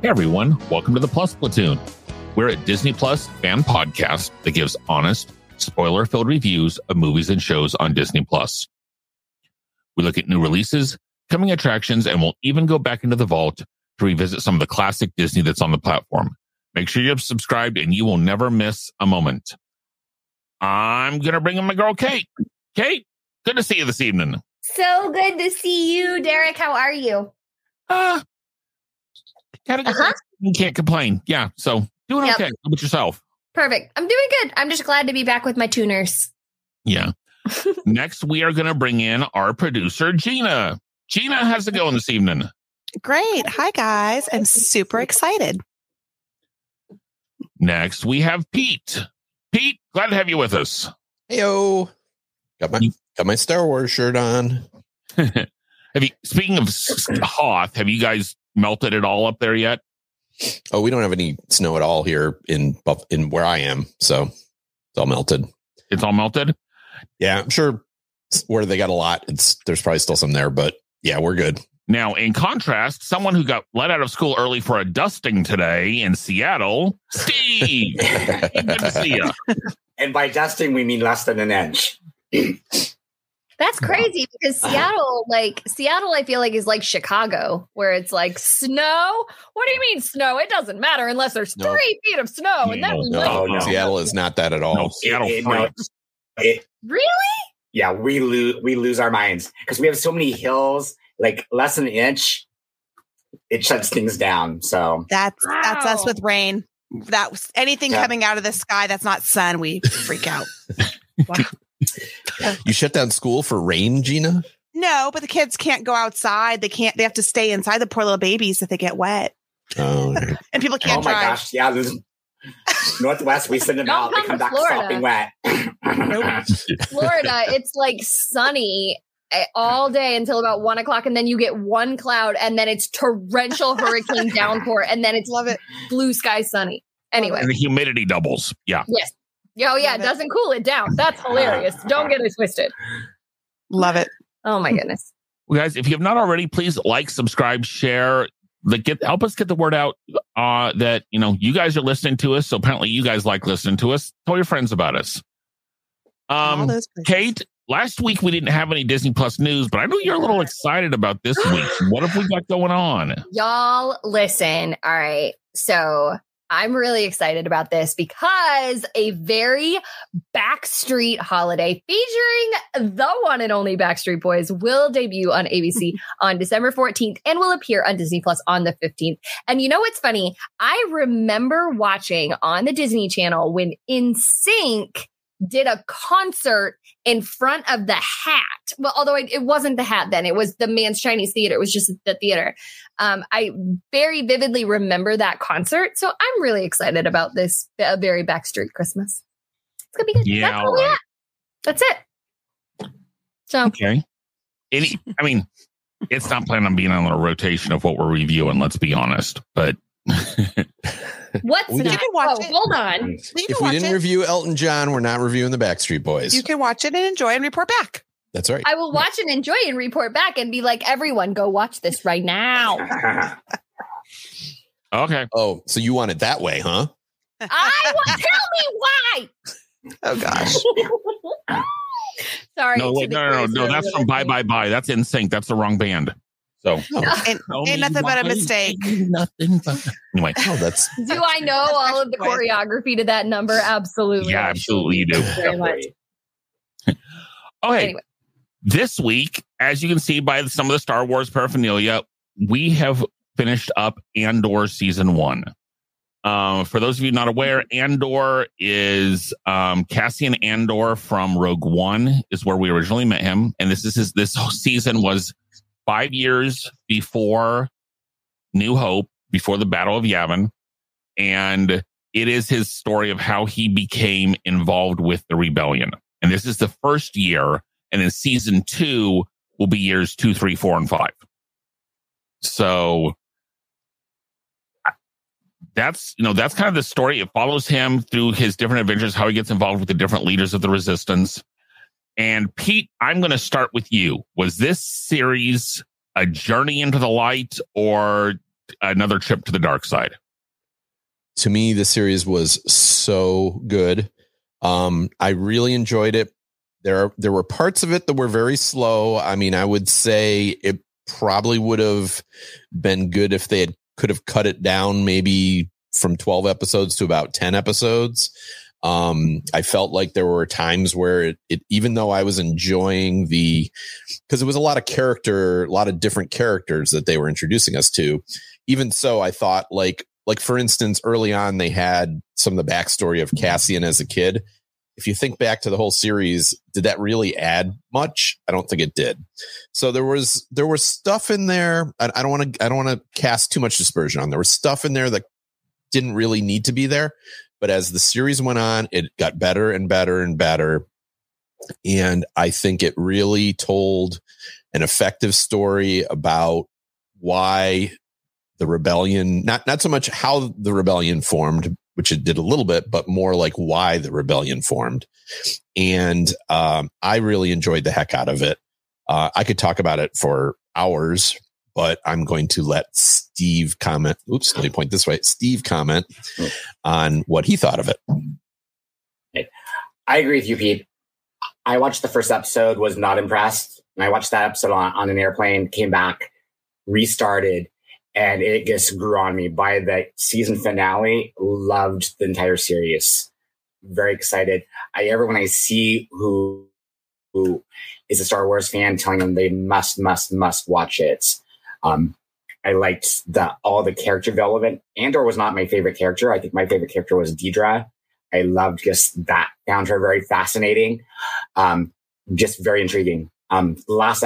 Hey everyone, welcome to the Plus Platoon. We're a Disney Plus fan podcast that gives honest, spoiler filled reviews of movies and shows on Disney Plus. We look at new releases, coming attractions, and we'll even go back into the vault to revisit some of the classic Disney that's on the platform. Make sure you've subscribed and you will never miss a moment. I'm going to bring in my girl, Kate. Kate, good to see you this evening. So good to see you, Derek. How are you? Uh, had a good Uh-huh. You can't complain. Yeah. So doing Yep. okay. How about yourself? Perfect. I'm doing good. I'm just glad to be back with my tuners. Yeah. Next, we are going to bring in our producer, Gina. Gina, how's it going this evening? Great. Hi, guys. I'm super excited. Next, we have Pete. Pete, glad to have you with us. Heyo. Got my got my Star Wars shirt on. have you, speaking of Hoth, have you guys melted it all up there yet? Oh, we don't have any snow at all here in Buff- in where I am, so it's all melted. It's all melted. Yeah, I'm sure where they got a lot, it's there's probably still some there, but yeah, we're good. Now, in contrast, someone who got let out of school early for a dusting today in Seattle, Steve. Good to see you. And by dusting, we mean less than an inch. That's crazy because Seattle, like Seattle, I feel like is like Chicago, where it's like snow. What do you mean snow? It doesn't matter unless there's No. three feet of snow, and then No, we no. Oh, no. Seattle is not that at all. No, Seattle It- it- it- really. yeah, we lose we lose our minds because we have so many hills, like less than an inch. It shuts things down. So That's that's us with rain. That was anything Yeah. coming out of the sky that's not sun, we freak out. You shut down school for rain, Gina? No, but the kids can't go outside. They can't. They have to stay inside. The poor little babies if they get wet, Oh, okay. and people can't Oh my drive. gosh, yeah. This, Northwest, we send them out. They come come back Florida. sopping wet. Florida, it's like sunny eh, all day until about one o'clock, and then you get one cloud, and then it's torrential hurricane downpour, and then it's Love it. blue sky sunny. Anyway, And the humidity doubles. Yeah. yes. Oh yeah, it Love it. doesn't cool it down. That's hilarious. Don't get it twisted. Love it. Oh my goodness. Well, guys, if you have not already, please like, subscribe, share. Like, get help us get the word out uh, that you know you guys are listening to us. So apparently, you guys like listening to us. Tell your friends about us. Um. Kate, last week we didn't have any Disney Plus news, but I know you're a little excited about this week. What have we got going on? Y'all listen. All right. So I'm really excited about this because a very Backstreet holiday featuring the one and only Backstreet Boys will debut on ABC on December 14th and will appear on Disney Plus on the 15th. And you know what's funny? I remember watching on the Disney Channel when NSYNC did a concert in front of the hat. Well, although it, it wasn't the hat then, it was the Mann's Chinese Theater. It was just the theater. Um, I very vividly remember that concert. So I'm really excited about this a very Backstreet Christmas. It's going to be good. Yeah, That's all all we right. That's it. So Okay. Any, I mean, it's not planning on being on a rotation of what we're reviewing. Let's be honest, but what's We not? can watch oh, it. hold on. If we watch didn't it. review Elton John, we're not reviewing the Backstreet Boys. you can watch it and enjoy and report back. That's right. I will watch and enjoy and report back and be like, everyone, go watch this right now. okay. Oh, so you want it that way, huh? I will tell me why. Oh gosh. Sorry. No, wait, no, no, no, no. That's from Bye. Bye Bye. That's NSYNC. That's the wrong band. So ain't, ain't nothing but a mistake. ain't Nothing but anyway. Oh, that's Do I know all of the choreography to that number? Absolutely. Yeah, absolutely you do. Very much. Okay. Anyway. This week, as you can see by some of the Star Wars paraphernalia, we have finished up Andor season one. Um, for those of you not aware, Andor is um, Cassian Andor from Rogue One is where we originally met him, and this is his. This season was five years before New Hope before the Battle of Yavin. And it is his story of how he became involved with the rebellion. And this is the first year. And then season two will be years two, three, four, and five. So that's, you know, that's kind of the story. It follows him through his different adventures, how he gets involved with the different leaders of the resistance. And Pete, I'm going to start with you. Was this series a journey into the light or another trip to the dark side? To me, the series was so good. Um, I really enjoyed it. There are, there were parts of it that were very slow. I mean, I would say it probably would have been good if they had could have cut it down maybe from 12 episodes to about 10 episodes. Um, I felt like there were times where it, it even though I was enjoying the, because it was a lot of character, a lot of different characters that they were introducing us to. Even so, I thought like, like for instance, early on they had some of the backstory of Cassian as a kid. If you think back to the whole series, did that really add much? I don't think it did. So there was there was stuff in there. I, I don't want to I don't want to cast too much dispersion on. There was stuff in there that didn't really need to be there but as the series went on, it got better and better and better. And I think it really told an effective story about why the rebellion, not, not so much how the rebellion formed, which it did a little bit, but more like why the rebellion formed. And um, I really enjoyed the heck out of it. Uh, I could talk about it for hours, but I'm going to let Steve comment. Oops, let me point this way. Steve comment on what he thought of it. I agree with you, Pete. I watched the first episode, was not impressed. And I watched that episode on, on an airplane, came back, restarted, and it just grew on me. By the season finale, loved the entire series. Very excited. I ever when I see who who is a Star Wars fan telling them they must, must, must watch it. Um, I liked the all the character development. Andor was not my favorite character. I think my favorite character was Dedra. I loved just that. Found her very fascinating, um, just very intriguing. Um, last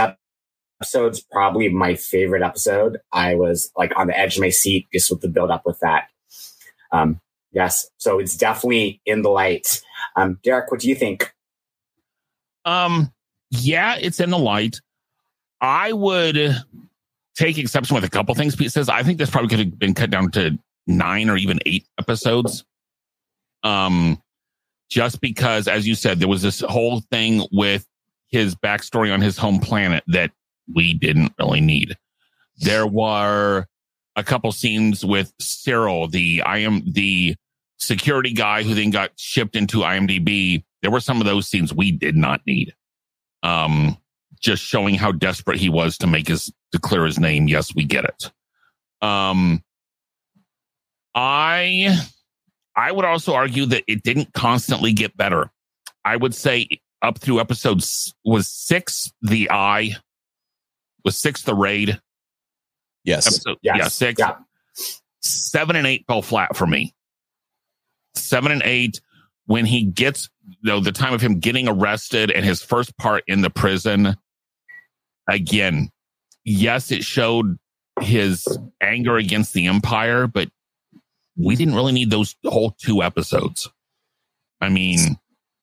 episode's probably my favorite episode. I was like on the edge of my seat just with the build up with that. Um, yes, so it's definitely in the light. Um, Derek, what do you think? Um, yeah, it's in the light. I would take exception with a couple things Pete says. I think this probably could have been cut down to nine or even eight episodes. Um, just because, as you said, there was this whole thing with his backstory on his home planet that we didn't really need. There were a couple scenes with Syril, the I am the security guy who then got shipped into IMDb. There were some of those scenes we did not need. Um, just showing how desperate he was to make his to clear his name. Yes, we get it. Um, I I would also argue that it didn't constantly get better. I would say up through episodes was six the eye was six the raid. Yes. Episode, Yes. Yeah, six. Yeah. Seven and eight fell flat for me. Seven and eight, when he gets you know the time of him getting arrested and his first part in the prison, again, yes, it showed his anger against the empire, but we didn't really need those whole two episodes. I mean,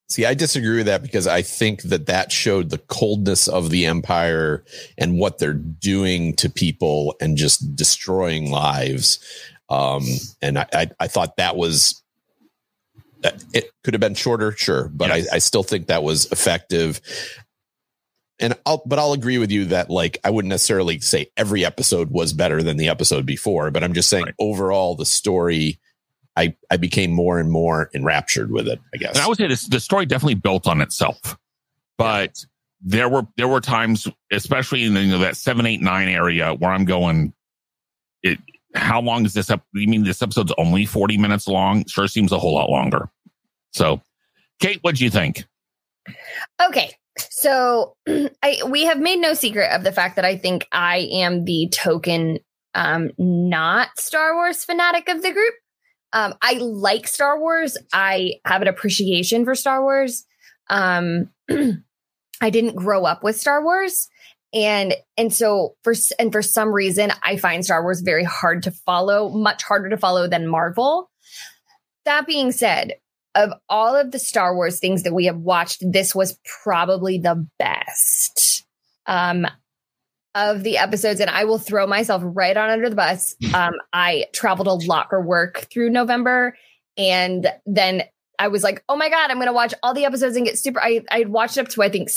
See, I disagree with that because I think that that showed the coldness of the empire and what they're doing to people and just destroying lives. Um, and I, I, I thought that was it could have been shorter, sure, but Yes. I, I still think that was effective. And I'll, but I'll agree with you that like I wouldn't necessarily say every episode was better than the episode before, but I'm just saying Right. overall the story, I I became more and more enraptured with it. I guess. and I would say this, the story definitely built on itself, but there were there were times, especially in the, you know, that seven, eight, nine area, where I'm going. It how long is this up? You mean this episode's only forty minutes long? Sure seems a whole lot longer. So, Kate, what do you think? Okay. So I we have made no secret of the fact that I think I am the token um not Star Wars fanatic of the group. Um I like Star Wars. I have an appreciation for Star Wars. Um I didn't grow up with Star Wars and and so for and for some reason I find Star Wars very hard to follow, much harder to follow than Marvel. That being said, of all of the Star Wars things that we have watched, this was probably the best. Um of the episodes, and I will throw myself right on under the bus. Um, I traveled a lot for work through November, and then I was like, "Oh my god, I'm going to watch all the episodes and get super." I I watched up to I think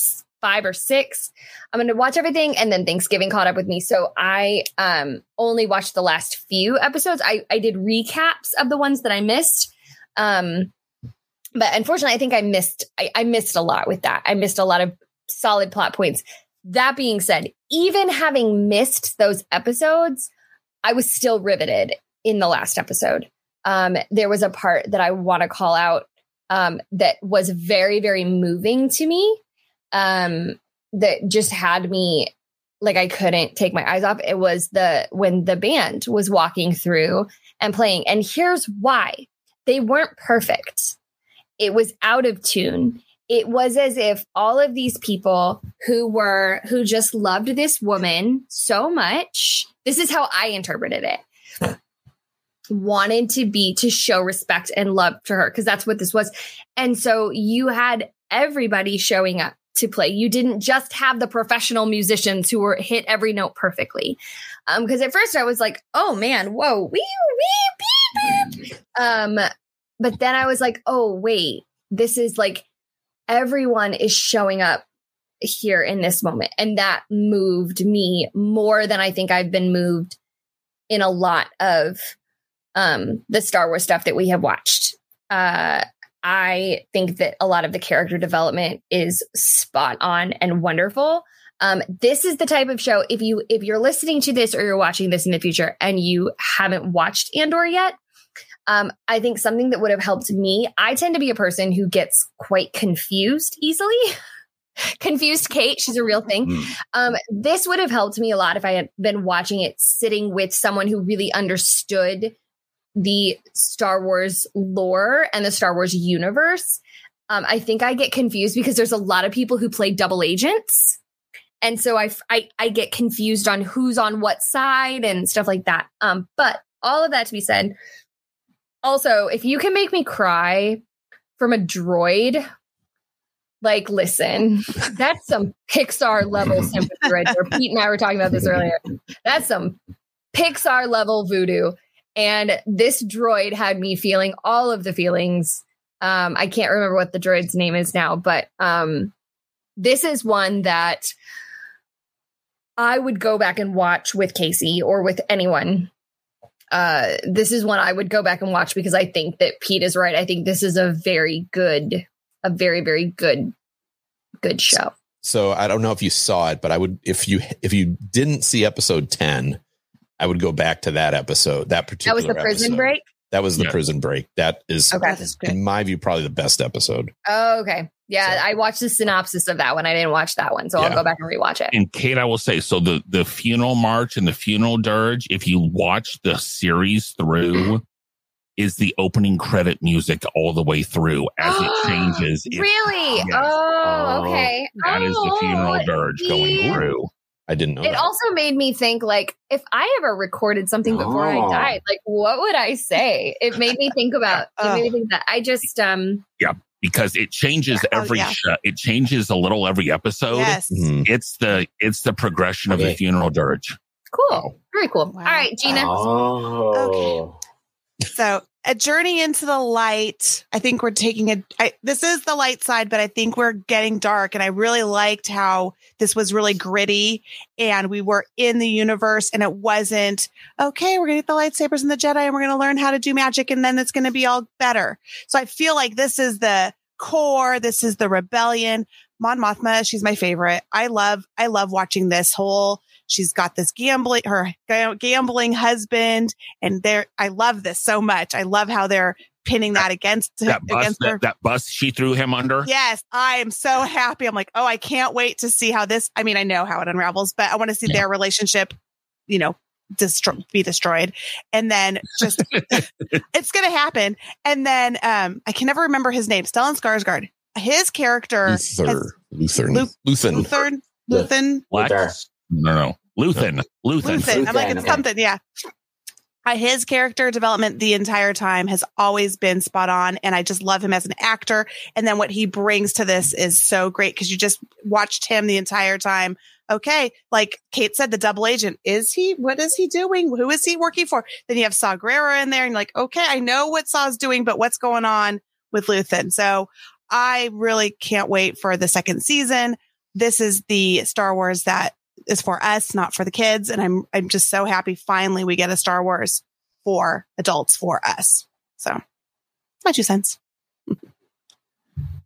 five or six. I'm going to watch everything, and then Thanksgiving caught up with me, so I um only watched the last few episodes. I I did recaps of the ones that I missed. Um, but unfortunately, I think I missed I, I missed a lot with that. I missed a lot of solid plot points. That being said, even having missed those episodes, I was still riveted in the last episode. Um, there was a part that I want to call out um, that was very, very moving to me. Um, that just had me like I couldn't take my eyes off. It was the when the band was walking through and playing. And here's why they weren't perfect. It was out of tune. It was as if all of these people who were who just loved this woman so much. This is how I interpreted it. Wanted to be to show respect and love to her because that's what this was. And so you had everybody showing up to play. You didn't just have the professional musicians who were hit every note perfectly. Um, because at first I was like, oh man, whoa, wee, wee, beep, beep. Um, but then I was like, oh wait, this is like everyone is showing up here in this moment. And that moved me more than I think I've been moved in a lot of um the Star Wars stuff that we have watched. Uh I think that a lot of the character development is spot on and wonderful. Um, this is the type of show if you if you're listening to this or you're watching this in the future and you haven't watched Andor yet, um, I think something that would have helped me. I tend to be a person who gets quite confused easily. confused Kate, she's a real thing. Mm. Um, this would have helped me a lot if I had been watching it sitting with someone who really understood the Star Wars lore and the Star Wars universe. Um, I think I get confused because there's a lot of people who play double agents. And so I, I, I get confused on who's on what side and stuff like that. Um, but all of that to be said, also, if you can make me cry from a droid, like, listen, that's some Pixar level sympathy right there. Pete and I were talking about this earlier. That's some Pixar level voodoo. And this droid had me feeling all of the feelings. Um, I can't remember what the droid's name is now, but um, this is one that I would go back and watch with Casey or with anyone. Uh, this is one I would go back and watch because I think that Pete is right. I think this is a very good, a very, very good, good show. So I don't know if you saw it, but I would if you if you didn't see episode 10, I would go back to that episode. That particular That was the prison episode. break. That was the Yeah. prison break. That is Okay. That is in my view probably the best episode. Oh, okay. Yeah, So- I watched the synopsis of that one. I didn't watch that one, so I'll go back and rewatch it. And Kate, I will say, so the the funeral march and the funeral dirge, if you watch the series through, mm-hmm. is the opening credit music all the way through as it changes. Really? Yes. Oh, Oh, okay. that is the funeral Oh, dirge going through. I didn't know It that. also made me think like if I ever recorded something before I Oh. died, like what would I say? It made me think about it made me think that I just um Yeah. because it changes Oh, every yeah. sh- it changes a little every episode. Yes. Mhm. It's the it's the progression of the funeral dirge. cool. Very cool. Wow. All right, Gina. Oh. So a journey into the light. I think we're taking a. I, this is the light side, but I think we're getting dark. And I really liked how this was really gritty, and we were in the universe, and it wasn't okay. We're gonna get the lightsabers and the Jedi, and we're gonna learn how to do magic, and then it's gonna be all better. So I feel like this is the core. This is the rebellion. Mon Mothma, she's my favorite. I love. I love watching this whole. She's got this gambling, her gambling husband, and there. I love this so much. I love how they're pinning that against That bus against her. that, that bus she threw him under. Yes, I am so happy. I'm like, oh, I can't wait to see how this. I mean, I know how it unravels, but I want to see Yeah. their relationship, you know, destroy, be destroyed, and then just it's gonna happen. And then um, I can never remember his name. Stellan Skarsgård. His character, has- Luther, Lutheran, Lu- Luthen. Luthern, Luthen. Lex? No, no, Luthen. Luthen. Luthen. I'm like, it's something. Yeah. Uh, his character development the entire time has always been spot on. And I just love him as an actor. And then what he brings to this is so great because you just watched him the entire time. Okay. Like Kate said, the double agent, is he, what is he doing? Who is he working for? Then you have Saw Gerrera in there and you're like, okay, I know what Saw's doing, but what's going on with Luthen? So I really can't wait for the second season. This is the Star Wars that is for us, not for the kids. And I'm I'm just so happy finally we get a Star Wars for adults for us. So my two cents.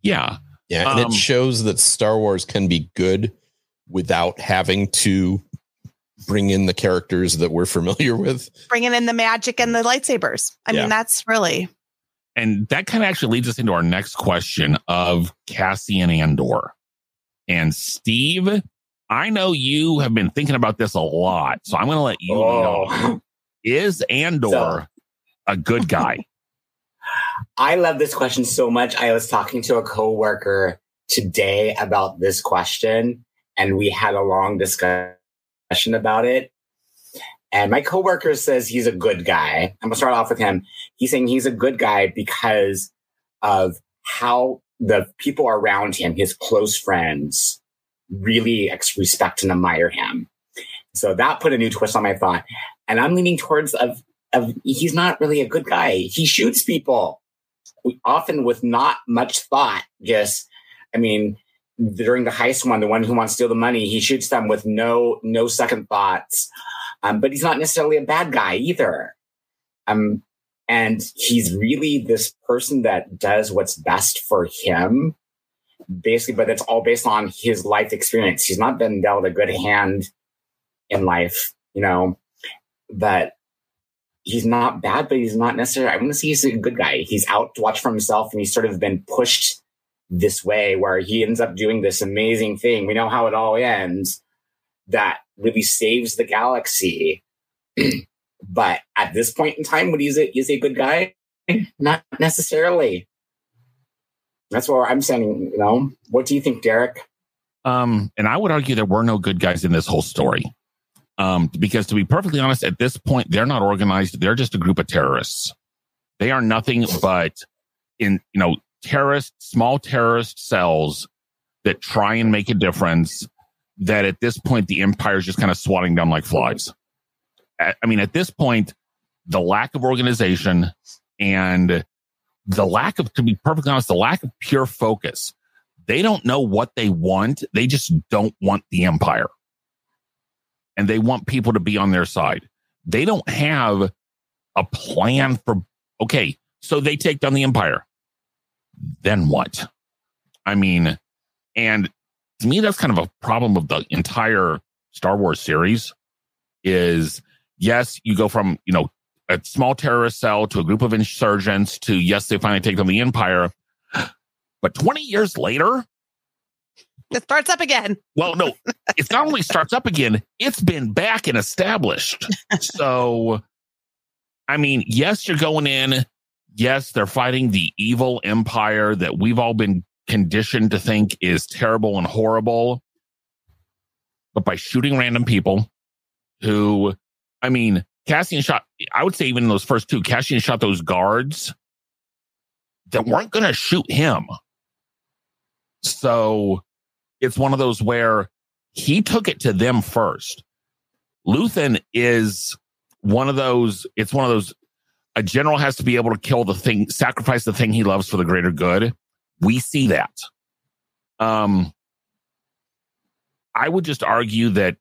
Yeah. Yeah, and Um, it shows that Star Wars can be good without having to bring in the characters that we're familiar with. Bringing in the magic and the lightsabers. I Yeah. mean, that's really And that kind of actually leads us into our next question of Cassian Andor. And Steve, I know you have been thinking about this a lot, so I'm going to let you. Oh, Is Andor So- a good guy? I love this question so much. I was talking to a coworker today about this question, and we had a long discussion about it. And my coworker says he's a good guy. I'm gonna start off with him. He's saying he's a good guy because of how the people around him, his close friends, really ex- respect and admire him. So that put a new twist on my thought. And I'm leaning towards of of he's not really a good guy. He shoots people often with not much thought. Just, I mean, during the heist one, the one who wants to steal the money, he shoots them with no no second thoughts. Um, but he's not necessarily a bad guy either. Um, and he's really this person that does what's best for him, basically. But it's all based on his life experience. He's not been dealt a good hand in life, you know. But he's not bad, but he's not necessarily. I want to say he's a good guy. He's out to watch for himself, and he's sort of been pushed this way, where he ends up doing this amazing thing. We know how it all ends. That really saves the galaxy. but at this point in time, would he's a, he's a good guy? Not necessarily. That's what I'm saying. You know, what do you think, Derek? Um, and I would argue there were no good guys in this whole story. Um, because to be perfectly honest, at this point, they're not organized. They're just a group of terrorists. They are nothing but in, you know, terrorist, small terrorist cells that try and make a difference that at this point, the empire is just kind of swatting down like flies. I I mean, at this point, the lack of organization and the lack of, to be perfectly honest, the lack of pure focus they don't know what they want. They just don't want the empire. And they want people to be on their side. They don't have a plan for, okay, so they take down the empire. Then what? I mean, and to me, that's kind of a problem of the entire Star Wars series is yes, you go from, you know, a small terrorist cell to a group of insurgents to yes, they finally take down the empire. But 20 years later, it starts up again. well, no, it not only starts up again, it's been back and established. So, I mean, yes, you're going in. Yes, they're fighting the evil empire that we've all been conditioned to think is terrible and horrible. But by shooting random people who, I mean, Cassian shot, I would say even in those first two, Cassian shot those guards that weren't going to shoot him. So it's one of those where he took it to them first. Luthen is one of those, it's one of those, a general has to be able to kill the thing, sacrifice the thing he loves for the greater good. We see that. Um, I would just argue that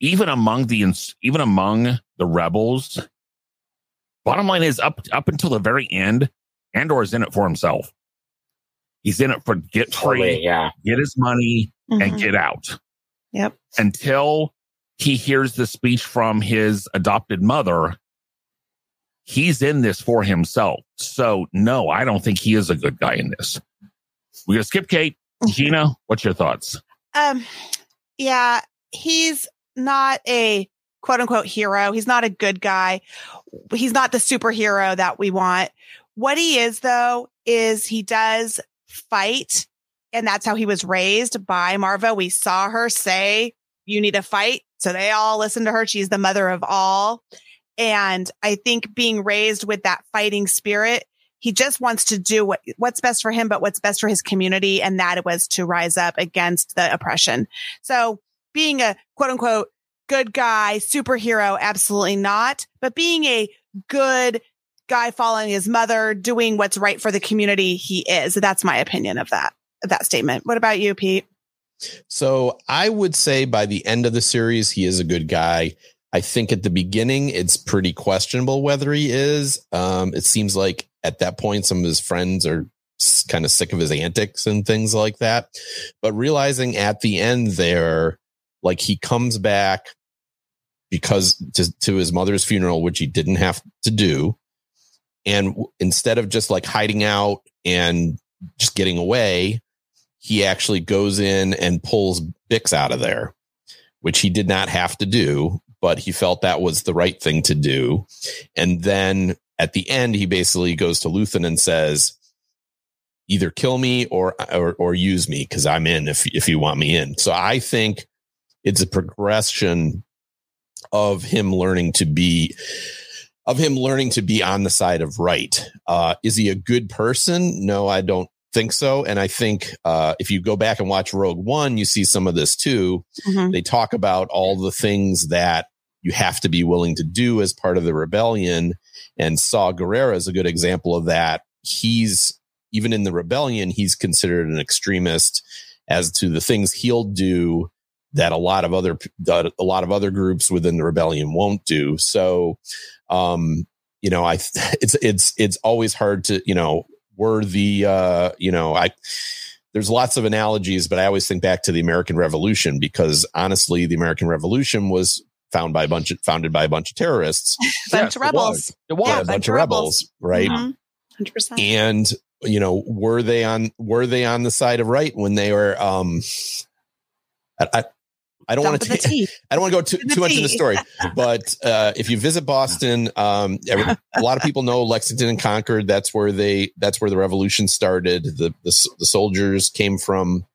even among the even among the rebels, bottom line is up up until the very end, Andor is in it for himself. He's in it for get free, Totally, yeah. get his money, and Mhm. get out. Yep. Until he hears the speech from his adopted mother, he's in this for himself. So no, I don't think he is a good guy in this. We're gonna skip Kate. Gina, what's your thoughts? Um, yeah, he's not a quote unquote hero. He's not a good guy. He's not the superhero that we want. What he is, though, is he does fight and that's how he was raised by Maarva. We saw her say, "You need to fight." So they all listen to her. She's the mother of all. And I think being raised with that fighting spirit, he just wants to do what, what's best for him, but what's best for his community. And that was to rise up against the oppression. So being a quote unquote good guy, superhero, absolutely not, but being a good guy following his mother, doing what's right for the community he is. That's my opinion of that, of that statement. What about you, Pete? So I would say by the end of the series, he is a good guy. I think at the beginning, it's pretty questionable whether he is. Um, it seems like at that point, some of his friends are kind of sick of his antics and things like that. But realizing at the end there, like he comes back because to, to his mother's funeral, which he didn't have to do. And instead of just like hiding out and just getting away, he actually goes in and pulls Bix out of there, which he did not have to do, but he felt that was the right thing to do. And then at the end, he basically goes to Luthen and says, either kill me or, or, or use me because I'm in if, if you want me in. So I think it's a progression of him learning to be of him learning to be on the side of right. Uh, is he a good person? No, I don't think so. And I think uh, if you go back and watch Rogue One, you see some of this too. Mm-hmm. They talk about all the things that you have to be willing to do as part of the rebellion. And Saw Gerrera is a good example of that. He's even in the rebellion, he's considered an extremist as to the things he'll do that a lot of other that a lot of other groups within the rebellion won't do. So, um, you know, I it's it's it's always hard to you know were the uh, you know I there's lots of analogies, but I always think back to the American Revolution because honestly, the American Revolution was found by a bunch of founded by a bunch of terrorists, bunch of rebels. It was, it was. Yeah, a bunch, of rebels, rebels right? Mm-hmm. 100%. And you know, were they on were they on the side of right when they were um I, I don't want to. T- I don't want to go too, too much in the story, but uh, if you visit Boston, um, every, a lot of people know Lexington and Concord. That's where they. That's where the revolution started. The the, the soldiers came from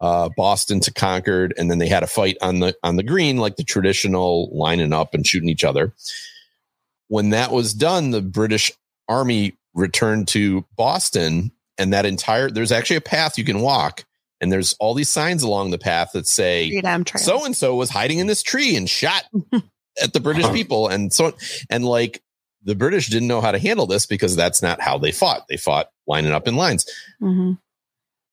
uh, Boston to Concord, and then they had a fight on the on the green, like the traditional lining up and shooting each other. When that was done, the British Army returned to Boston, and that entire there's actually a path you can walk and there's all these signs along the path that say so and so was hiding in this tree and shot at the British people and so and like the British didn't know how to handle this because that's not how they fought. They fought lining up in lines. Mm-hmm.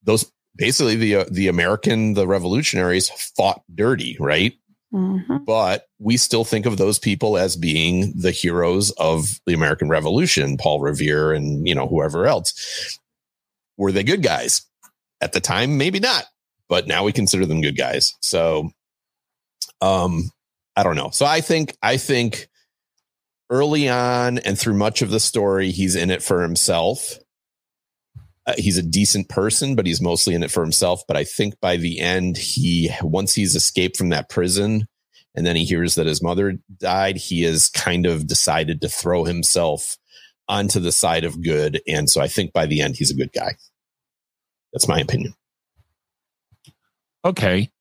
Those basically the uh, the American the revolutionaries fought dirty, right? Mm-hmm. But we still think of those people as being the heroes of the American Revolution, Paul Revere and you know whoever else. Were they good guys? At the time, maybe not, but now we consider them good guys. So, um, I don't know. So I think, I think early on and through much of the story, he's in it for himself. Uh, he's a decent person, but he's mostly in it for himself. But I think by the end, he, once he's escaped from that prison and then he hears that his mother died, he has kind of decided to throw himself onto the side of good. And so I think by the end, he's a good guy. That's my opinion. Okay.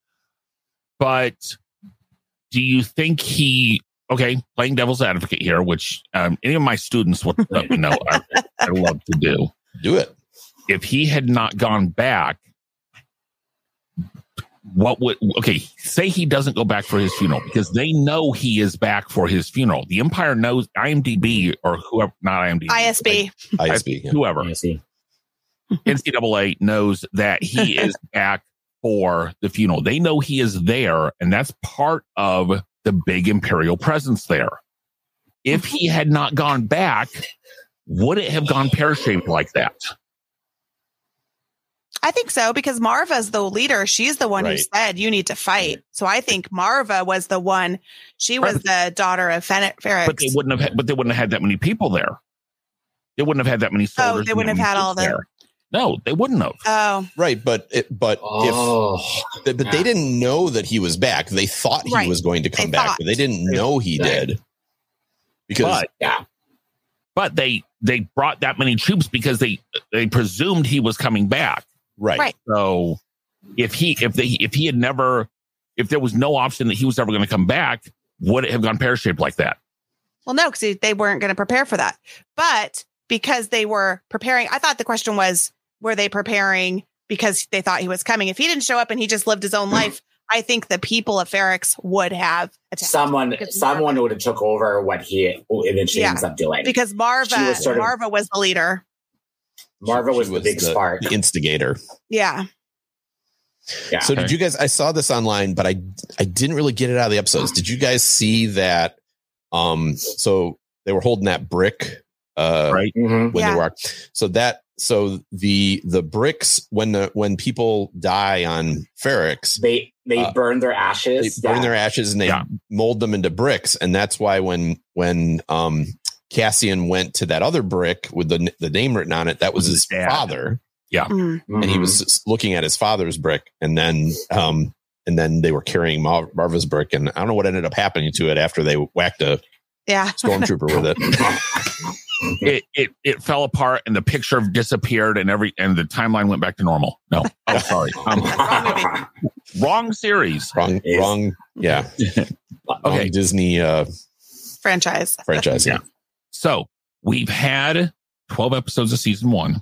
But do you think he okay, playing devil's advocate here, which um, any of my students would let me know I, I love to do. Do it. If he had not gone back, what would okay say he doesn't go back for his funeral because they know he is back for his funeral the empire knows imdb or whoever not imdb isb like, isb yeah. whoever ISB. NCAA knows that he is back for the funeral. They know he is there, and that's part of the big imperial presence there. If he mm-hmm. had not gone back, would it have gone pear shaped like that? I think so because Maarva's the leader. She's the one right. who said you need to fight. So I think Maarva was the one. She was the daughter of Fen- Ferrix. But they wouldn't have. Had, but they wouldn't have had that many people there. They wouldn't have had that many soldiers. Oh, they wouldn't have had all the. No, they wouldn't have. Oh, right. But it, but oh, if but they didn't know that he was back. They thought he right. was going to come they back, thought. but they didn't know he right. did. Because but, yeah, but they they brought that many troops because they they presumed he was coming back. Right. Right. So if he if they if he had never if there was no option that he was ever going to come back, would it have gone pear shaped like that? Well, no, because they weren't going to prepare for that. But because they were preparing, I thought the question was, were they preparing because they thought he was coming? If he didn't show up and he just lived his own life, I think the people of Ferrix would have attacked. Someone, someone Maarva- would have took over what he eventually Yeah. ends up doing. because Maarva, was sort of- Maarva was the leader. Maarva She was, the big spark. the instigator. Yeah. Yeah. So Okay. did you guys? I saw this online, but I I didn't really get it out of the episodes. Did you guys see that? Um, so they were holding that brick, uh, Right. Mhm. when Yeah. they were. So that so the the bricks when the when people die on Ferrix, They they Uh, burn their they ashes. burn yeah. their ashes and they Yeah. mold them into bricks, and that's why when when um Cassian went to that other brick with the the name written on it, that was his his dad. father. Mm. and he was looking at his father's brick and then um and then they were carrying Mar- Maarva's brick and I don't know what ended up happening to it after they whacked a Yeah. stormtrooper with it. It it it fell apart and the picture disappeared and every and the timeline went back to normal. No, oh sorry, um, wrong series. Wrong wrong yeah. Okay. Wrong Disney uh Franchise. franchise. Yeah. So we've had twelve episodes of season one.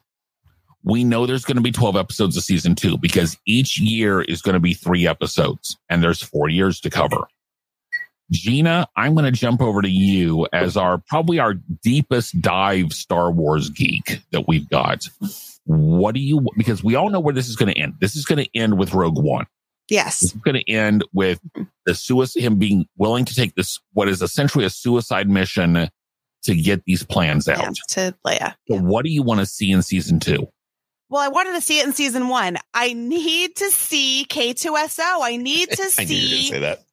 We know there's going to be 12 episodes of season two because each year is going to be three episodes and there's four years to cover. Gina, I'm going to jump over to you as our probably our deepest dive Star Wars geek that we've got. What do you, because we all know where this is going to end. This is going to end with Rogue One. Yes. Is going to end with the suicide, him being willing to take this, what is essentially a suicide mission to get these plans Yeah, out. to Leia. So what do you want to see in season two? Well, I wanted to see it in season one. I need to see K2SO. I need to I knew you were see say that.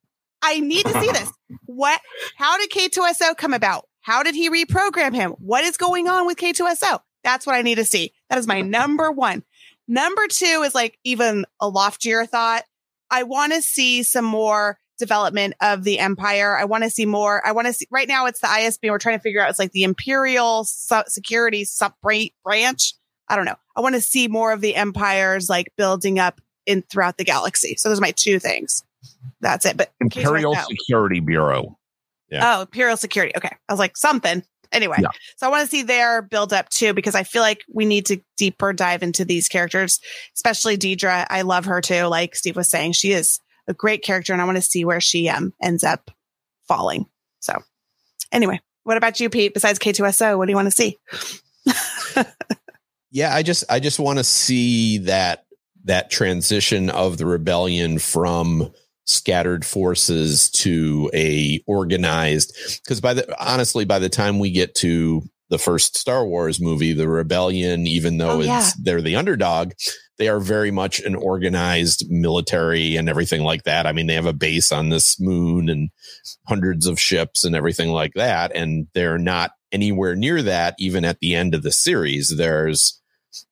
I need to see this. What? How did K2SO come about? How did he reprogram him? What is going on with K2SO? That's what I need to see. That is my number one. Number two is like even a loftier thought. I want to see some more development of the empire. I want to see more. I want to see right now it's the ISB. We're trying to figure out it's like the imperial su- security sub branch. I don't know. I want to see more of the empires like building up in throughout the galaxy. So those are my two things. That's it. But Imperial K2SO. Security Bureau. Yeah. Oh, Imperial Security. Okay. I was like, something. Anyway, Yeah. so I want to see their build up too, because I feel like we need to deeper dive into these characters, especially Dedra. I love her too. Like Steve was saying, she is a great character and I want to see where she um, ends up falling. So anyway, what about you, Pete? Besides K2SO, what do you want to see? Yeah, I just I just want to see that that transition of the rebellion from scattered forces to a organized because by the honestly by the time we get to the first Star Wars movie the rebellion even though Oh, it's yeah. they're the underdog they are very much an organized military and everything like that I mean they have a base on this moon and hundreds of ships and everything like that and they're not anywhere near that even at the end of the series there's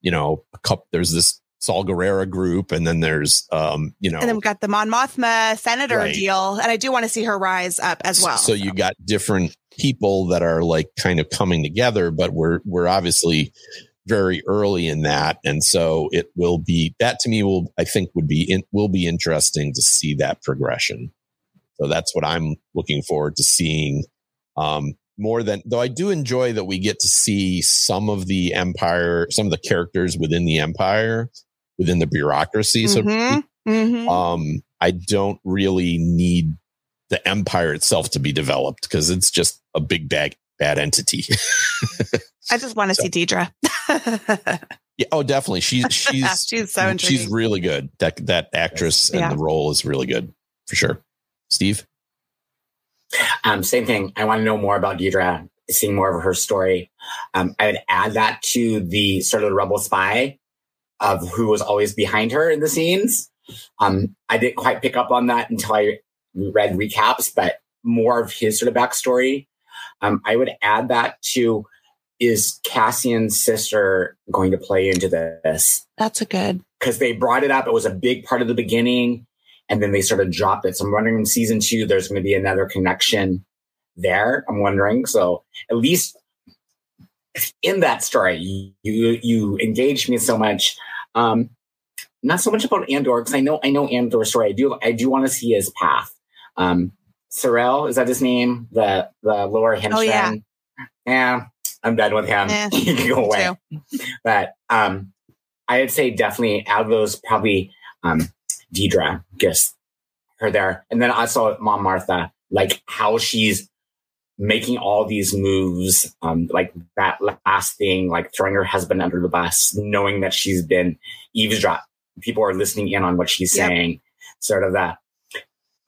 you know a couple there's this Saw Gerrera group and then there's um you know And then we've got the Mon Mothma senator Right. deal. And I do want to see her rise up as well. So you got different people that are like kind of coming together, but we're we're obviously very early in that, and so it will be that to me will I think would be in, will be interesting to see that progression. So that's what I'm looking forward to seeing. Um, more than though I do enjoy that we get to see some of the empire, some of the characters within the empire, within the bureaucracy. So to Mhm. speak. Mhm. um, I don't really need the empire itself to be developed because it's just a big bag bad entity. I just want to So- see Dedra. yeah, oh, definitely. She's she's She's so she's really good. That that actress and the role is really good for sure. Steve, Um, same thing. I want to know more about Dedra, seeing more of her story. Um, I would add that to the sort of the rebel spy of who was always behind her in the scenes. Um, I didn't quite pick up on that until I read recaps, but more of his sort of backstory. Um, I would add that to is Cassian's sister going to play into this? That's a good. because they brought it up. It was a big part of the beginning, and then they sort of dropped it. So I'm wondering in season two, there's going to be another connection there. I'm wondering. So at least in that story, you you engaged me so much. Um, not so much about Andor because I know I know Andor's story. I do I do want to see his path. Um, Sorrel is that his name? The the lower henchman. Oh, yeah. yeah. I'm done with him. Yeah, he can go away. But um, I'd say definitely out of those, probably um, Dedra gets her there, and then also Mom Martha, like how she's making all these moves, um, like that last thing, like throwing her husband under the bus, knowing that she's been eavesdrop. People are listening in on what she's Yep. saying. Sort of that.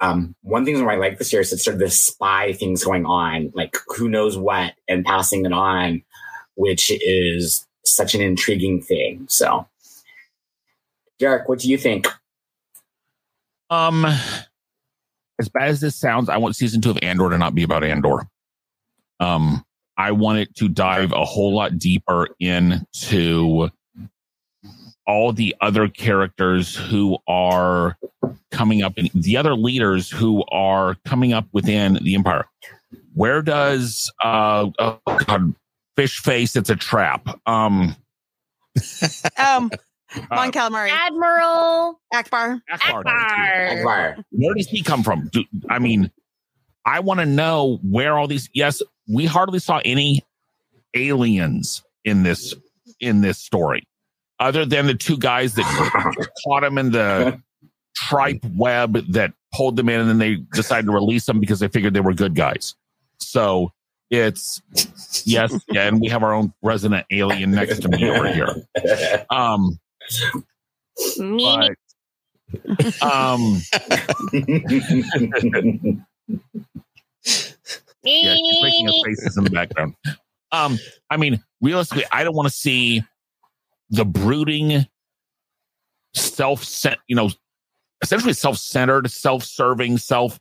Um, one thing why I like this series is sort of this spy things going on, like who knows what, and passing it on, which is such an intriguing thing. So, Derek, what do you think? Um, as bad as this sounds, I want season two of Andor to not be about Andor. Um, I wanted to dive a whole lot deeper into all the other characters who are coming up and the other leaders who are coming up within the empire. Where does uh oh god fish face it's a trap. Um Um, uh, Mon Calamari, Admiral Ackbar. Ackbar. Ackbar. Ackbar. where does he come from? Do, I mean, I want to know where all these. Yes, we hardly saw any aliens in this in this story, other than the two guys that caught him in the tripe web that pulled them in, and then they decided to release them because they figured they were good guys. So it's yes, yeah, and we have our own resident alien next to me over here. Um, Me. but um. Yeah, she's making her faces in the background. Um, I mean, realistically, I don't want to see the brooding, self sent, you know, essentially self centered, self serving, self.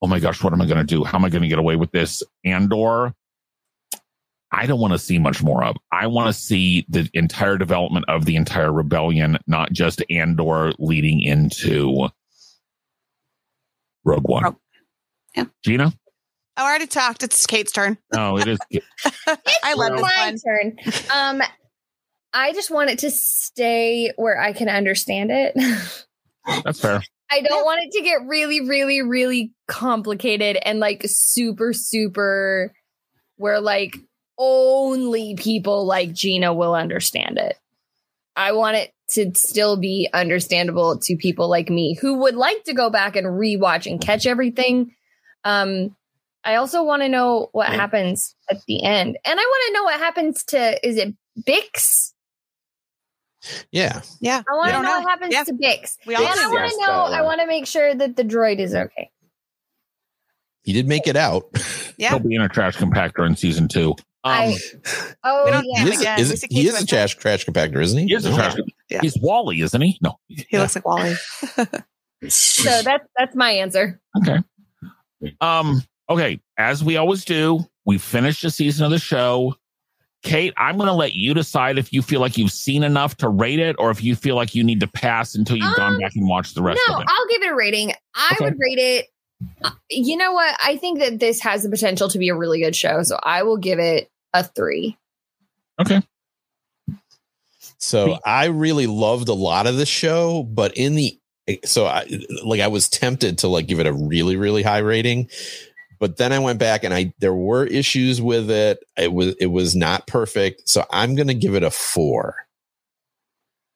Oh my gosh, what am I going to do? How am I going to get away with this? Andor. I don't want to see much more of. I want to see the entire development of the entire rebellion, not just Andor leading into Rogue One. Rogue- yeah. Gina? I already talked. It's Kate's turn. Oh, it is. I love this my one. turn. Um, I just want it to stay where I can understand it. That's fair. I don't want it to get really, really, really complicated and like super, super where like only people like Gina will understand it. I want it to still be understandable to people like me who would like to go back and rewatch and catch everything. Um, I also want to know what Yeah. happens at the end. And I want to know what happens to is it Bix? Yeah. Yeah. I want to know, know. what happens Yeah. to Bix. We all and I want to know, that, I want to make sure that the droid is okay. He did make it out. Yeah. He'll be in a trash compactor in season two. Um, I- Oh, yeah. He is, again. is- he is a trash trash compactor, isn't he? he is a No. trash. Yeah. He's WALL-E, isn't he? No. He looks like WALL-E. So that's that's my answer. Okay. Um. Okay. As we always do, we finish the season of the show. Kate, I'm going to let you decide if you feel like you've seen enough to rate it, or if you feel like you need to pass until you've gone Um, back and watched the rest no, of it. I'll give it a rating. I Okay. would rate it. uh, You know what? I think that this has the potential to be a really good show, so I will give it a three. Okay. So I really loved a lot of the show, but in the so I like I was tempted to like give it a really really high rating, but then I went back and I there were issues with it. It was it was not perfect, so I'm gonna give it a four.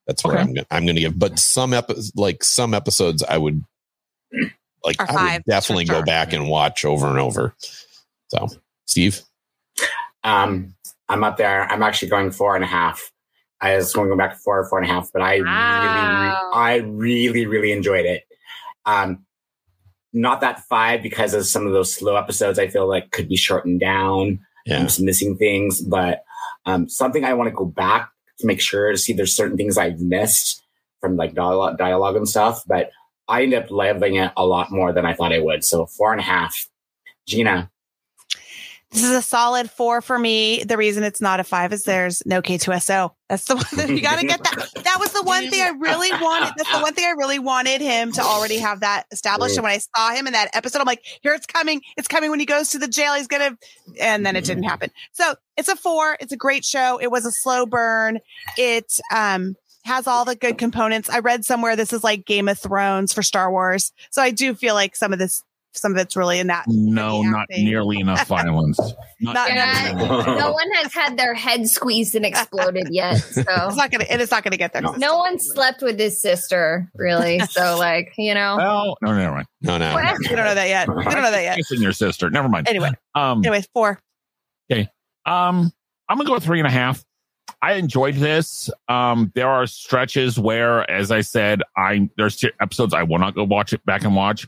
That's where Okay. I'm gonna I'm gonna give. But some epi- like some episodes I would like Or I five, would definitely for go sure. back and watch over and over. So Steve, Um, I'm up there. I'm actually going four and a half. I was going to go back to four, four and a half, but I Wow. really, I really, really enjoyed it. Um, not that five because of some of those slow episodes. I feel like could be shortened down. yeah, I'm just missing things, but um, something I want to go back to make sure to see there's certain things I've missed from like dialogue, dialogue and stuff. But I ended up loving it a lot more than I thought I would. So four and a half. Gina, This is a solid four for me. The reason it's not a five is there's no K2SO. That's the one that you got to get that. That was the one thing I really wanted. That's the one thing I really wanted him to already have that established. And when I saw him in that episode, I'm like, here it's coming. It's coming when he goes to the jail. He's going to, and then it didn't happen. So it's a four. It's a great show. It was a slow burn. It, um, has all the good components. I read somewhere this is like Game of Thrones for Star Wars. So I do feel like some of this some of it's really in that. No, not acting. nearly enough violence. Not, Not- Yeah, no one has had their head squeezed and exploded yet. So It's not gonna. It is not gonna get there. No. no one slept with his sister, really. So, like, you know. well, no, never mind. No, no. We don't know that yet. We don't know that yet. Kissing your sister. Never mind. Anyway, Um, anyway, four. Okay. Um, I'm gonna go with three and a half. I enjoyed this. Um, there are stretches where, as I said, I there's episodes I will not go watch it back and watch.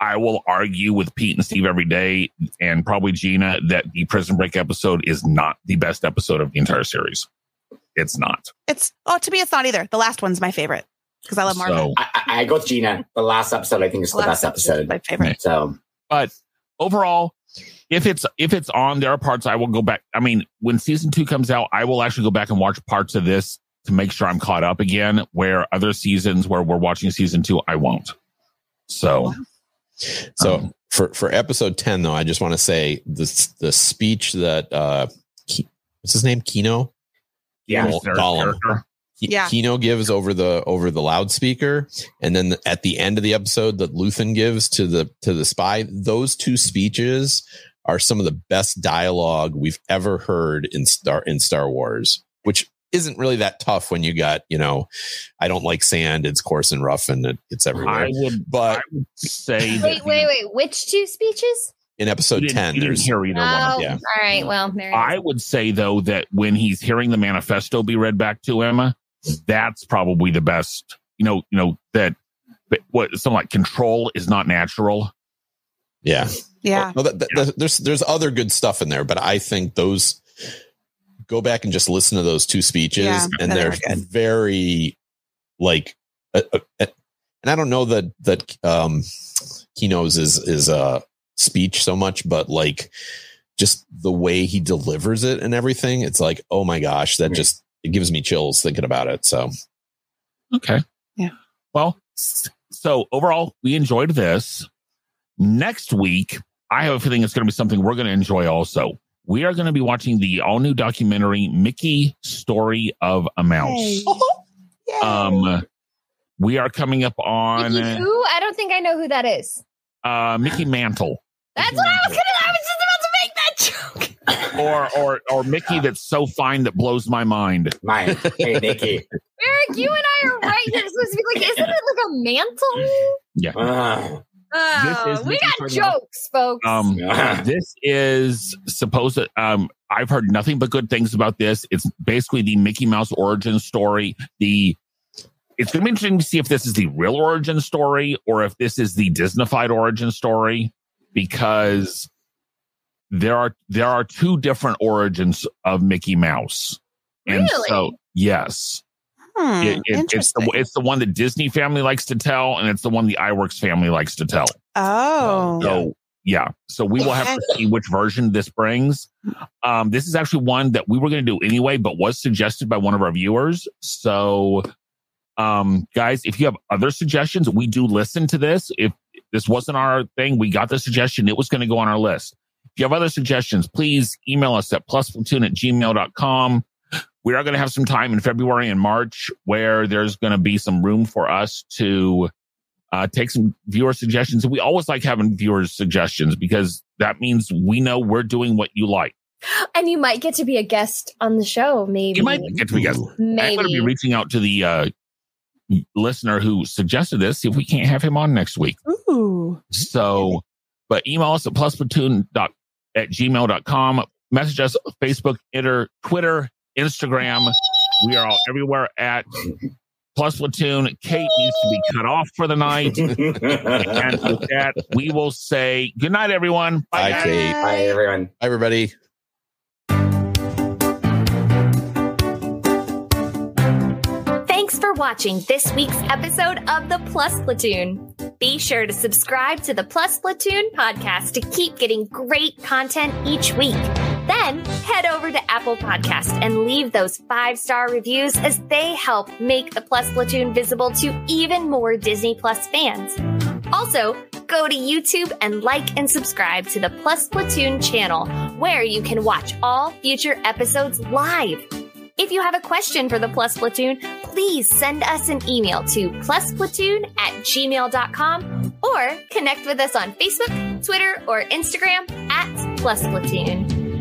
I will argue with Pete and Steve every day, and probably Gina, that the Prison Break episode is not the best episode of the entire series. It's not. It's oh, to me, it's not either. The last one's my favorite because I love Marvin. So, I, I I go with Gina. The last episode, I think, is the Last best episode's episode. my favorite. So but overall, if it's if it's on, there are parts I will go back. I mean, when season two comes out, I will actually go back and watch parts of this to make sure I'm caught up again. Where other seasons where we're watching season two, I won't. So So Um, for for episode ten, though, I just want to say the the speech that uh, Ki- what's his name, Kino, yeah, Well, Gollum. character. Yeah. Kino gives over the over the loudspeaker, and then at the end of the episode that Luthen gives to the to the spy. Those two speeches are some of the best dialogue we've ever heard in Star in Star Wars, which isn't really that tough when you got you know, I don't like sand. It's coarse and rough, and it, it's everywhere. I would, but I would say that Wait, wait, wait. Which two speeches? in You episode didn't, ten, you didn't there's hear either oh, one. of Oh, yeah. all right. Well, there. I would say though that when he's hearing the manifesto be read back to him, that's probably the best. You know, you know that. But what something like control is not natural. yeah. Yeah. No, that, that- that- there's there's other good stuff in there, but I think those go back and just listen to those two speeches, Yeah, and they they're very like, uh, uh, uh, and I don't know that that um, he knows is is a speech so much, but like just the way he delivers it and everything, it's like, oh my gosh, that just it gives me chills thinking about it. So Okay. Yeah. Well, so overall, we enjoyed this. Next week, I have a feeling it's going to be something we're going to enjoy also. We are going to be watching the all new documentary, Mickey Story of a Mouse. Yay. Yay. Um, we are coming up on Mickey who? I don't think I know who that is. uh, Mickey Mantle. That's what I was gonna. I was just about to make that joke. or or or Mickey that's so fine that blows my mind. mine. Hey, Nikki. Eric, you and I are right. You're supposed to be like, isn't it like a mantle? Yeah. Ah. Oh, is we got Story of jokes, folks. Um, this is supposed to. Um, I've heard nothing but good things about this. It's basically the Mickey Mouse origin story. The it's going to be interesting to see if this is the real origin story or if this is the Disneyfied origin story because there are there are two different origins of Mickey Mouse. And Really? so yes. Hmm, It- it- it's the it's the one that Disney family likes to tell, and it's the one the Iwerks family likes to tell. oh. So yeah, so we will have to see which version this brings. Um, this is actually one that we were going to do anyway, but was suggested by one of our viewers. So, um, guys, if you have other suggestions, we do listen to this. If this wasn't our thing, we got the suggestion; it was going to go on our list. If you have other suggestions, please email us at plusplatoon at gmail.com. We are going to have some time in February and March where there's going to be some room for us to uh, take some viewer suggestions. We always like having viewers suggestions because that means we know we're doing what you like. and you might get to be a guest on the show, maybe. You might get to be guests. I'm going to be reaching out to the uh, listener who suggested this, see if we can't have him on next week. Ooh. So, but email us at plusplatoon dot at gmail.com. Message us Facebook, Twitter, Twitter, Instagram. We are all everywhere at Plus Platoon. Kate needs to be cut off for the night. and with that, we will say good night, everyone. Bye, guys. Kate. Bye, everyone. Hi, everybody. Thanks for watching this week's episode of the Plus Platoon. Be sure to subscribe to the Plus Platoon podcast to keep getting great content each week. Then head over to Apple Podcast and leave those five star reviews as they help make the Plus Platoon visible to even more Disney Plus fans. Also, go to YouTube and like and subscribe to the Plus Platoon channel, where you can watch all future episodes live. If you have a question for the Plus Platoon, please send us an email to plusplatoon at gmail.com or connect with us on Facebook, Twitter, or Instagram at plusplatoon.